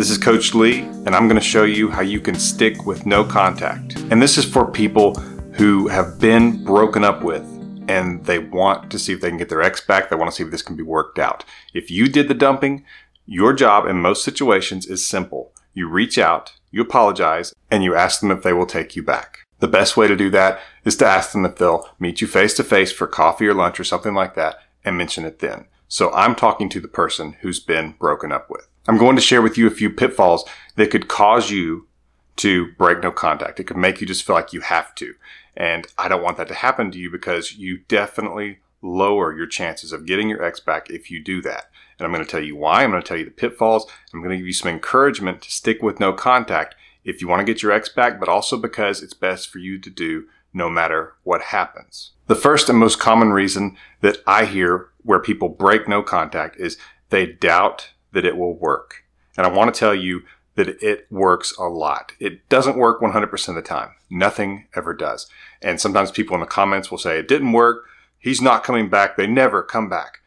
This is Coach Lee, and I'm going to show you how you can stick with no contact. And this is for people who have been broken up with and they want to see if they can get their ex back. They want to see if this can be worked out. If you did the dumping, your job in most situations is simple. You reach out, you apologize, and you ask them if they will take you back. The best way to do that is to ask them if they'll meet you face to face for coffee or lunch or something like that and mention it then. So I'm talking to the person who's been broken up with. I'm going to share with you a few pitfalls that could cause you to break no contact. It could make you just feel like you have to. And I don't want that to happen to you because you definitely lower your chances of getting your ex back if you do that. And I'm going to tell you why. I'm going to tell you the pitfalls. I'm going to give you some encouragement to stick with no contact if you want to get your ex back, but also because it's best for you to do no matter what happens. The first and most common reason that I hear where people break no contact is they doubt that it will work. And I want to tell you that it works a lot. It doesn't work 100% of the time. Nothing ever does. And sometimes people in the comments will say, it didn't work. He's not coming back. They never come back.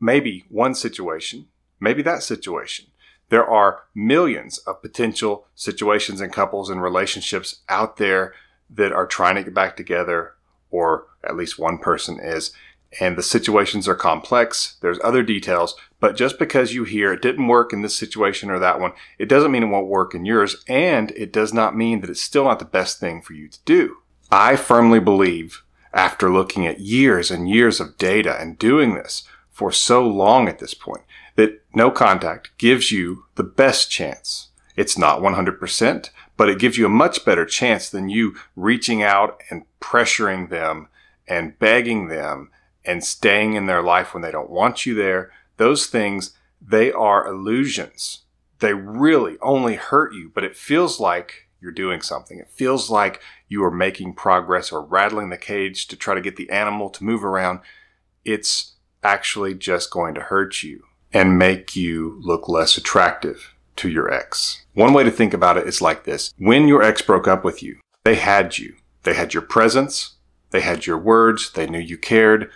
Maybe one situation, maybe that situation. There are millions of potential situations and couples and relationships out there that are trying to get back together, or at least one person is. And the situations are complex. There's other details, but just because you hear it didn't work in this situation or that one, it doesn't mean it won't work in yours. And it does not mean that it's still not the best thing for you to do. I firmly believe after looking at years and years of data and doing this for so long at this point that no contact gives you the best chance. It's not 100%, but it gives you a much better chance than you reaching out and pressuring them and begging them and staying in their life when they don't want you there. Those things, they are illusions. They really only hurt you, but it feels like you're doing something. It feels like you are making progress or rattling the cage to try to get the animal to move around. It's actually just going to hurt you and make you look less attractive to your ex. One way to think about it is like this. When your ex broke up with you, they had you. They had your presence. They had your words. They knew you cared.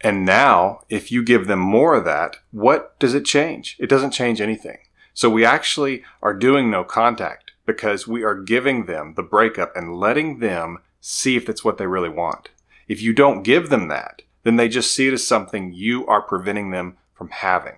And now, if you give them more of that, what does it change? It doesn't change anything. So we actually are doing no contact because we are giving them the breakup and letting them see if that's what they really want. If you don't give them that, then they just see it as something you are preventing them from having.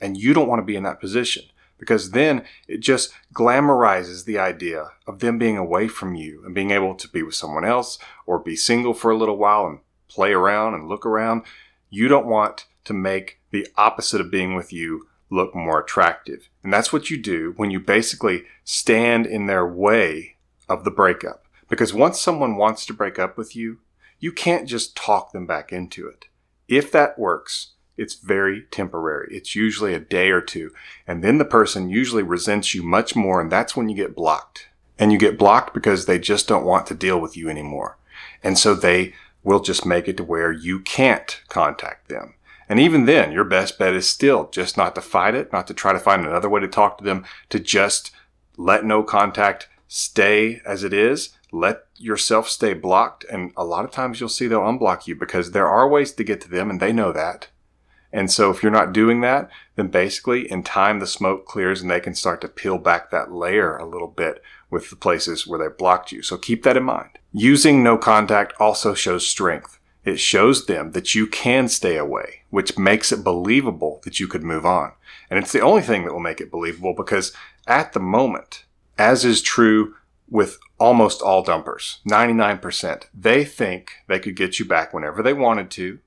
And you don't want to be in that position because then it just glamorizes the idea of them being away from you and being able to be with someone else or be single for a little while and play around and look around. You don't want to make the opposite of being with you look more attractive. And that's what you do when you basically stand in their way of the breakup. Because once someone wants to break up with you, you can't just talk them back into it. If that works, it's very temporary. It's usually a day or two. And then the person usually resents you much more, and that's when you get blocked. And you get blocked because they just don't want to deal with you anymore. And so they will just make it to where you can't contact them. And even then, your best bet is still just not to fight it, not to try to find another way to talk to them, to just let no contact stay as it is. Let yourself stay blocked. And a lot of times you'll see they'll unblock you because there are ways to get to them and they know that. And so if you're not doing that, then basically in time the smoke clears and they can start to peel back that layer a little bit with the places where they blocked you. So keep that in mind. Using no contact also shows strength. It shows them that you can stay away, which makes it believable that you could move on. And it's the only thing that will make it believable because at the moment, as is true with almost all dumpers, 99%, they think they could get you back whenever they wanted to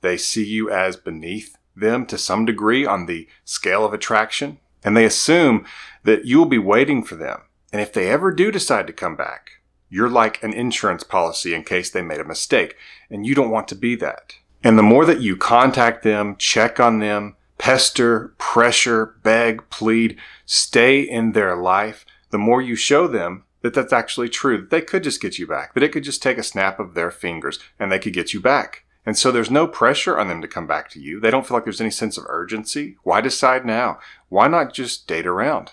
they see you as beneath them to some degree on the scale of attraction, and they assume that you will be waiting for them. And if they ever do decide to come back, you're like an insurance policy in case they made a mistake, and you don't want to be that. And the more that you contact them, check on them, pester, pressure, beg, plead, stay in their life, the more you show them that that's actually true, that they could just get you back, that it could just take a snap of their fingers and they could get you back. And so there's no pressure on them to come back to you. They don't feel like there's any sense of urgency. Why decide now? Why not just date around?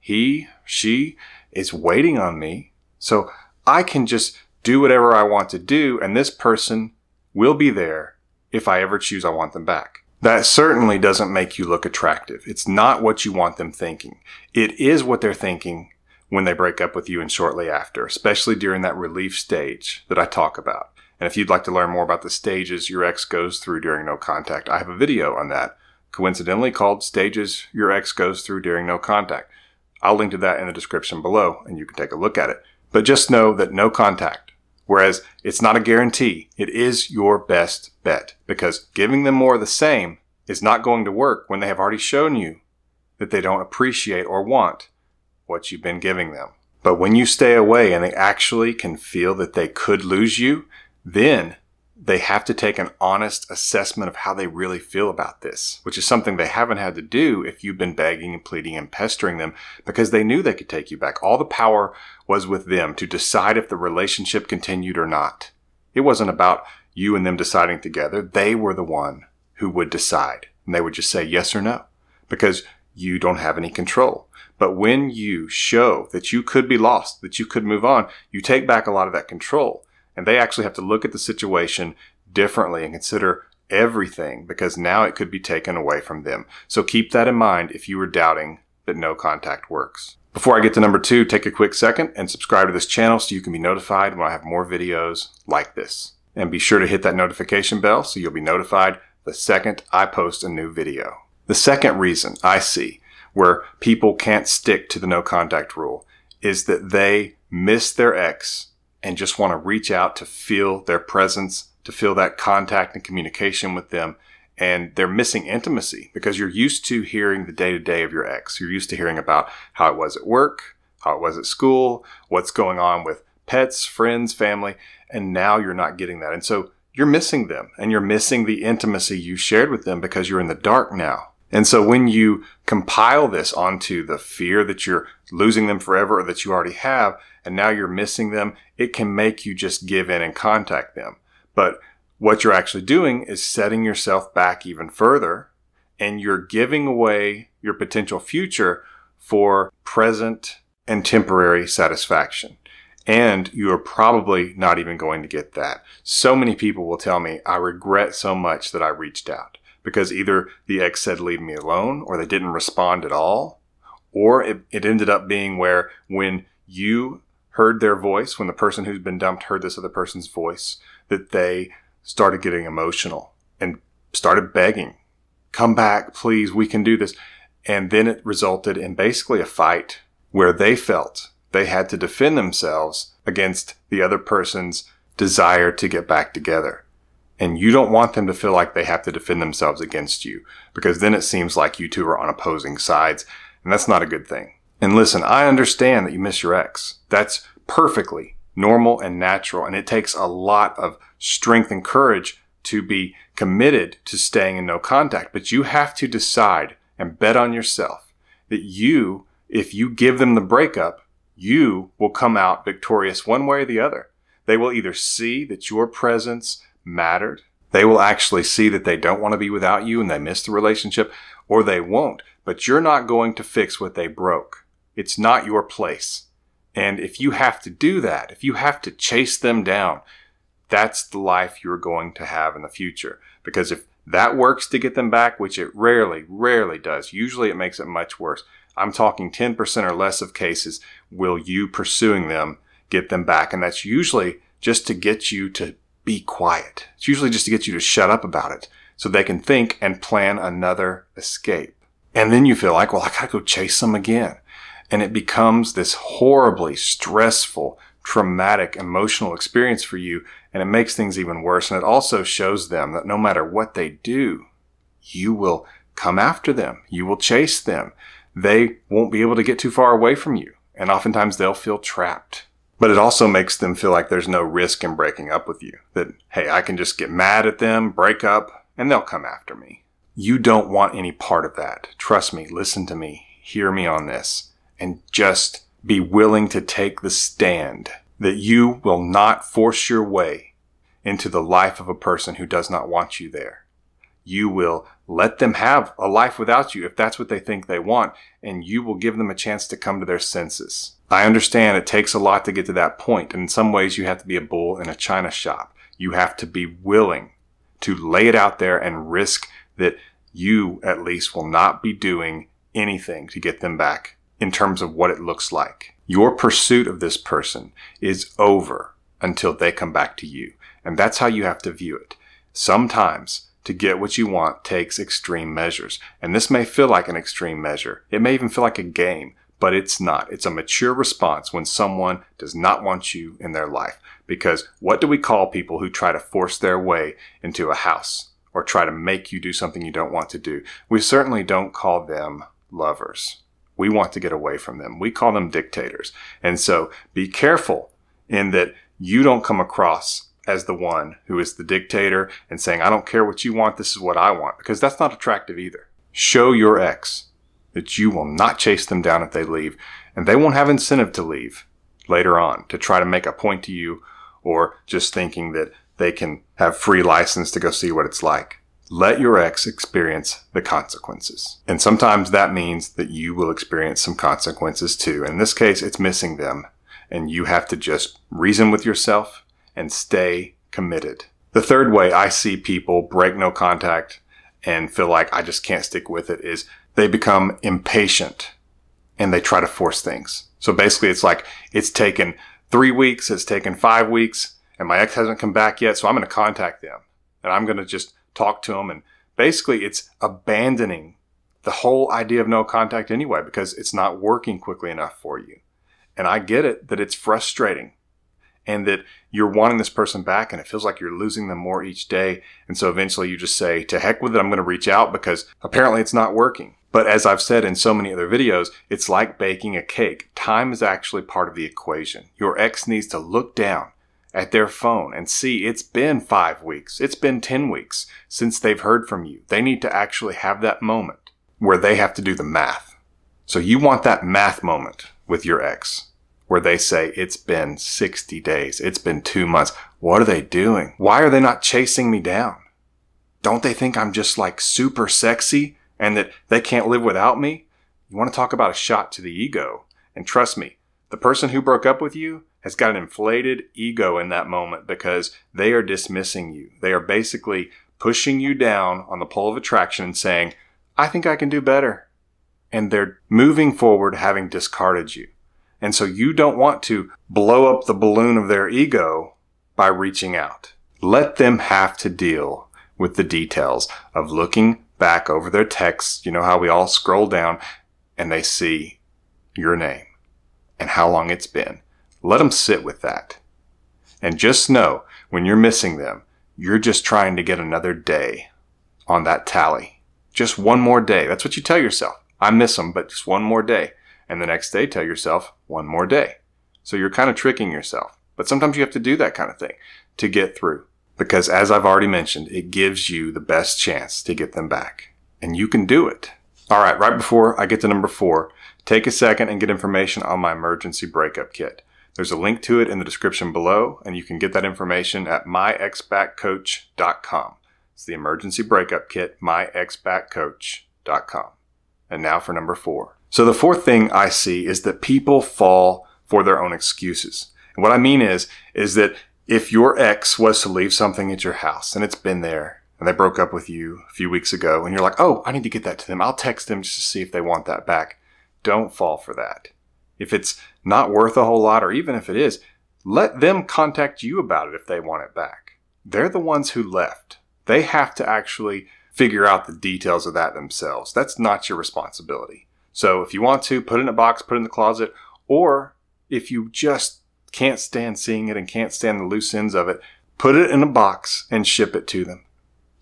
He, she is waiting on me. So I can just do whatever I want to do, and this person will be there if I ever choose I want them back. That certainly doesn't make you look attractive. It's not what you want them thinking. It is what they're thinking when they break up with you and shortly after, especially during that relief stage that I talk about. And if you'd like to learn more about the stages your ex goes through during no contact, I have a video on that, coincidentally called Stages Your Ex Goes Through During No Contact. I'll link to that in the description below and you can take a look at it. But just know that no contact, whereas it's not a guarantee, it is your best bet because giving them more of the same is not going to work when they have already shown you that they don't appreciate or want what you've been giving them. But when you stay away and they actually can feel that they could lose you, then they have to take an honest assessment of how they really feel about this, which is something they haven't had to do if you've been begging and pleading and pestering them because they knew they could take you back. All the power was with them to decide if the relationship continued or not. It wasn't about you and them deciding together. They were the one who would decide and they would just say yes or no because you don't have any control. But when you show that you could be lost, that you could move on, you take back a lot of that control. And they actually have to look at the situation differently and consider everything because now it could be taken away from them. So keep that in mind if you are doubting that no contact works. Before I get to number two, take a quick second and subscribe to this channel so you can be notified when I have more videos like this. And be sure to hit that notification bell so you'll be notified the second I post a new video. The second reason I see where people can't stick to the no contact rule is that they miss their ex and just want to reach out to feel their presence, to feel that contact and communication with them. And they're missing intimacy because you're used to hearing the day to day of your ex. You're used to hearing about how it was at work, how it was at school, what's going on with pets, friends, family. And now you're not getting that. And so you're missing them and you're missing the intimacy you shared with them because you're in the dark now. And so when you compile this onto the fear that you're losing them forever or that you already have, and now you're missing them, it can make you just give in and contact them. But what you're actually doing is setting yourself back even further and you're giving away your potential future for present and temporary satisfaction. And you are probably not even going to get that. So many people will tell me, I regret so much that I reached out because either the ex said, leave me alone, or they didn't respond at all, or it, it ended up being where when you heard their voice, when the person who's been dumped heard this other person's voice, that they started getting emotional and started begging, come back, please, we can do this. And then it resulted in basically a fight where they felt they had to defend themselves against the other person's desire to get back together. And you don't want them to feel like they have to defend themselves against you because then it seems like you two are on opposing sides. And that's not a good thing. And listen, I understand that you miss your ex. That's perfectly normal and natural. And it takes a lot of strength and courage to be committed to staying in no contact. But you have to decide and bet on yourself that you, if you give them the breakup, you will come out victorious one way or the other. They will either see that your presence mattered. They will actually see that they don't want to be without you and they miss the relationship, or they won't. But you're not going to fix what they broke. It's not your place. And if you have to do that, if you have to chase them down, that's the life you're going to have in the future. Because if that works to get them back, which it rarely, rarely does, usually it makes it much worse. I'm talking 10% or less of cases will you pursuing them get them back. And that's usually just to get you to be quiet. It's usually just to get you to shut up about it so they can think and plan another escape. And then you feel like, well, I gotta go chase them again. And it becomes this horribly stressful, traumatic, emotional experience for you. And it makes things even worse. And it also shows them that no matter what they do, you will come after them. You will chase them. They won't be able to get too far away from you. And oftentimes they'll feel trapped. But it also makes them feel like there's no risk in breaking up with you. That, hey, I can just get mad at them, break up, and they'll come after me. You don't want any part of that. Trust me, listen to me, hear me on this, and just be willing to take the stand that you will not force your way into the life of a person who does not want you there. You will let them have a life without you if that's what they think they want, and you will give them a chance to come to their senses. I understand it takes a lot to get to that point, and in some ways you have to be a bull in a china shop. You have to be willing to lay it out there and risk that you at least will not be doing anything to get them back in terms of what it looks like. Your pursuit of this person is over until they come back to you. And that's how you have to view it. Sometimes to get what you want takes extreme measures. And this may feel like an extreme measure. It may even feel like a game, but it's not. It's a mature response when someone does not want you in their life. Because what do we call people who try to force their way into a house or try to make you do something you don't want to do? We certainly don't call them lovers. We want to get away from them. We call them dictators. And so be careful in that you don't come across as the one who is the dictator and saying, I don't care what you want, this is what I want, because that's not attractive either. Show your ex that you will not chase them down if they leave, and they won't have incentive to leave later on to try to make a point to you or just thinking that they can have free license to go see what it's like. Let your ex experience the consequences. And sometimes that means that you will experience some consequences too. In this case, it's missing them. And you have to just reason with yourself and stay committed. The third way I see people break no contact and feel like I just can't stick with it is they become impatient and they try to force things. So basically it's like it's taken three weeks, it's taken five weeks and my ex hasn't come back yet. So I'm going to contact them and I'm going to just talk to them. And basically it's abandoning the whole idea of no contact anyway, because it's not working quickly enough for you. And I get it that it's frustrating and that you're wanting this person back and it feels like you're losing them more each day. And so eventually you just say, to heck with it, I'm going to reach out because apparently it's not working. But as I've said in so many other videos, it's like baking a cake. Time is actually part of the equation. Your ex needs to look down at their phone and see it's been five weeks, it's been 10 weeks since they've heard from you. They need to actually have that moment where they have to do the math. So you want that math moment with your ex where they say it's been 60 days, it's been two months. What are they doing? Why are they not chasing me down? Don't they think I'm just like super sexy and that they can't live without me? You want to talk about a shot to the ego. And trust me, the person who broke up with you has got an inflated ego in that moment because they are dismissing you. They are basically pushing you down on the pole of attraction and saying, I think I can do better. And they're moving forward having discarded you. And so you don't want to blow up the balloon of their ego by reaching out. Let them have to deal with the details of looking back over their texts. You know how we all scroll down and they see your name and how long it's been. Let them sit with that. And just know when you're missing them, you're just trying to get another day on that tally. Just one more day. That's what you tell yourself. I miss them, but just one more day. And the next day, tell yourself one more day. So you're kind of tricking yourself. But sometimes you have to do that kind of thing to get through. Because as I've already mentioned, it gives you the best chance to get them back. And you can do it. All right, right before I get to number four, take a second and get information on my emergency breakup kit. There's a link to it in the description below, and you can get that information at myexbackcoach.com. It's the emergency breakup kit, myexbackcoach.com. And now for number four. So the fourth thing I see is that people fall for their own excuses. And what I mean is, is that if your ex was to leave something at your house and it's been there and they broke up with you a few weeks ago and you're like, oh, I need to get that to them. I'll text them just to see if they want that back. Don't fall for that. If it's not worth a whole lot, or even if it is, let them contact you about it if they want it back. They're the ones who left. They have to actually figure out the details of that themselves. That's not your responsibility. So if you want to, put it in a box, put it in the closet, or if you just can't stand seeing it and can't stand the loose ends of it, put it in a box and ship it to them.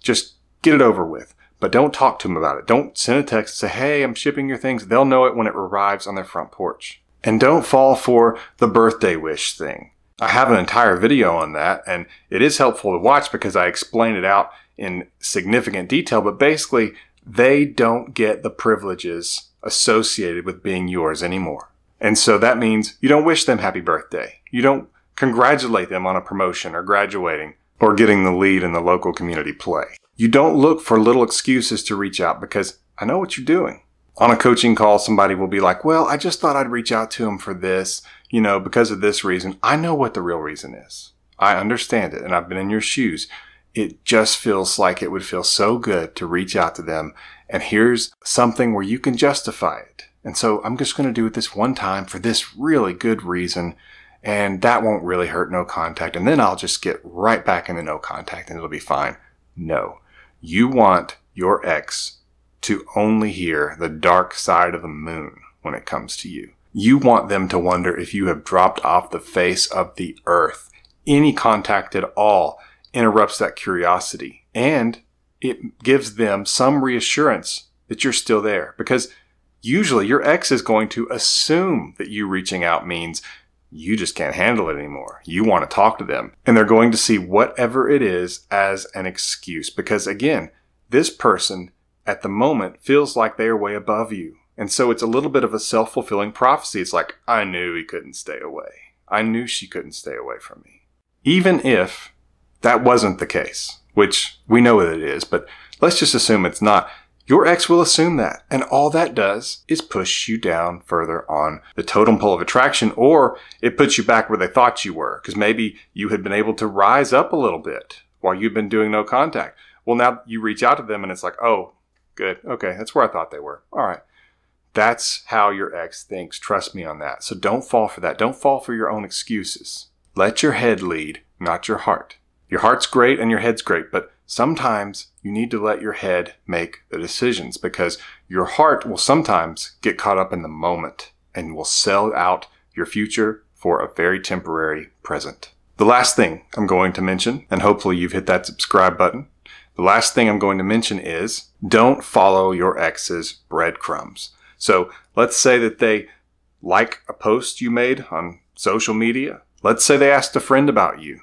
Just get it over with. But don't talk to them about it. Don't send a text and say, hey, I'm shipping your things. They'll know it when it arrives on their front porch. And don't fall for the birthday wish thing. I have an entire video on that, and it is helpful to watch because I explain it out in significant detail. But basically, they don't get the privileges associated with being yours anymore. And so that means you don't wish them happy birthday. You don't congratulate them on a promotion or graduating or getting the lead in the local community play. You don't look for little excuses to reach out because I know what you're doing. On a coaching call, somebody will be like, well, I just thought I'd reach out to him for this, you know, because of this reason. I know what the real reason is. I understand it and I've been in your shoes. It just feels like it would feel so good to reach out to them. And here's something where you can justify it. And so I'm just going to do it this one time for this really good reason. And that won't really hurt no contact. And then I'll just get right back into no contact and it'll be fine. No, you want your ex to only hear the dark side of the moon when it comes to you. You want them to wonder if you have dropped off the face of the earth. Any contact at all interrupts that curiosity and it gives them some reassurance that you're still there because usually your ex is going to assume that you reaching out means you just can't handle it anymore. You want to talk to them. And they're going to see whatever it is as an excuse. Because again, this person at the moment feels like they are way above you. And so it's a little bit of a self fulfilling prophecy. It's like, I knew he couldn't stay away. I knew she couldn't stay away from me. Even if that wasn't the case, which we know that it is, but let's just assume it's not. Your ex will assume that. And all that does is push you down further on the totem pole of attraction, or it puts you back where they thought you were, because maybe you had been able to rise up a little bit while you've been doing no contact. Well, now you reach out to them and it's like, oh, good. Okay. That's where I thought they were. All right. That's how your ex thinks. Trust me on that. So don't fall for that. Don't fall for your own excuses. Let your head lead, not your heart. Your heart's great and your head's great, but sometimes you need to let your head make the decisions because your heart will sometimes get caught up in the moment and will sell out your future for a very temporary present. The last thing I'm going to mention, and hopefully you've hit that subscribe button. The last thing I'm going to mention is don't follow your ex's breadcrumbs. So let's say that they like a post you made on social media. Let's say they asked a friend about you.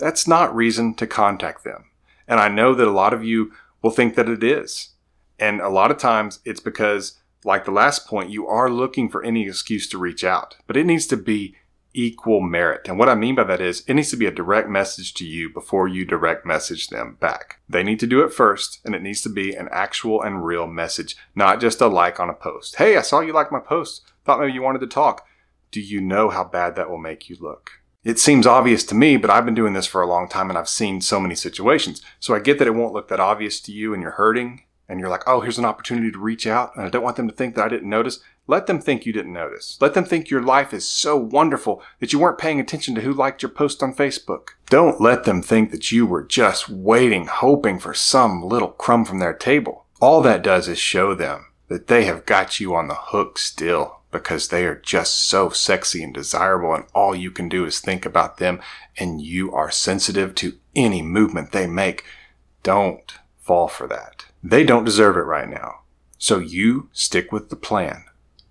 That's not reason to contact them. And I know that a lot of you will think that it is. And a lot of times it's because, like the last point, you are looking for any excuse to reach out, but it needs to be equal merit. And what I mean by that is it needs to be a direct message to you before you direct message them back. They need to do it first, and it needs to be an actual and real message, not just a like on a post. Hey, I saw you like my post. Thought maybe you wanted to talk. Do you know how bad that will make you look? It seems obvious to me, but I've been doing this for a long time and I've seen so many situations. So I get that it won't look that obvious to you and you're hurting and you're like, oh, here's an opportunity to reach out. And I don't want them to think that I didn't notice. Let them think you didn't notice. Let them think your life is so wonderful that you weren't paying attention to who liked your post on Facebook. Don't let them think that you were just waiting, hoping for some little crumb from their table. All that does is show them that they have got you on the hook still because they are just so sexy and desirable and all you can do is think about them and you are sensitive to any movement they make. Don't fall for that. They don't deserve it right now. So you stick with the plan.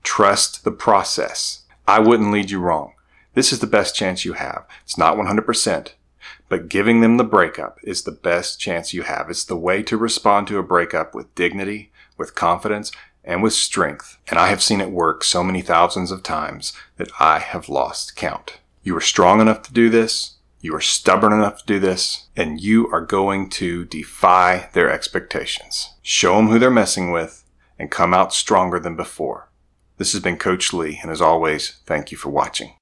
Trust the process. I wouldn't lead you wrong. This is the best chance you have. It's not 100%, but giving them the breakup is the best chance you have. It's the way to respond to a breakup with dignity, with confidence, and with strength, and I have seen it work so many thousands of times that I have lost count. You are strong enough to do this, you are stubborn enough to do this, and you are going to defy their expectations. Show them who they're messing with and come out stronger than before. This has been Coach Lee, and as always, thank you for watching.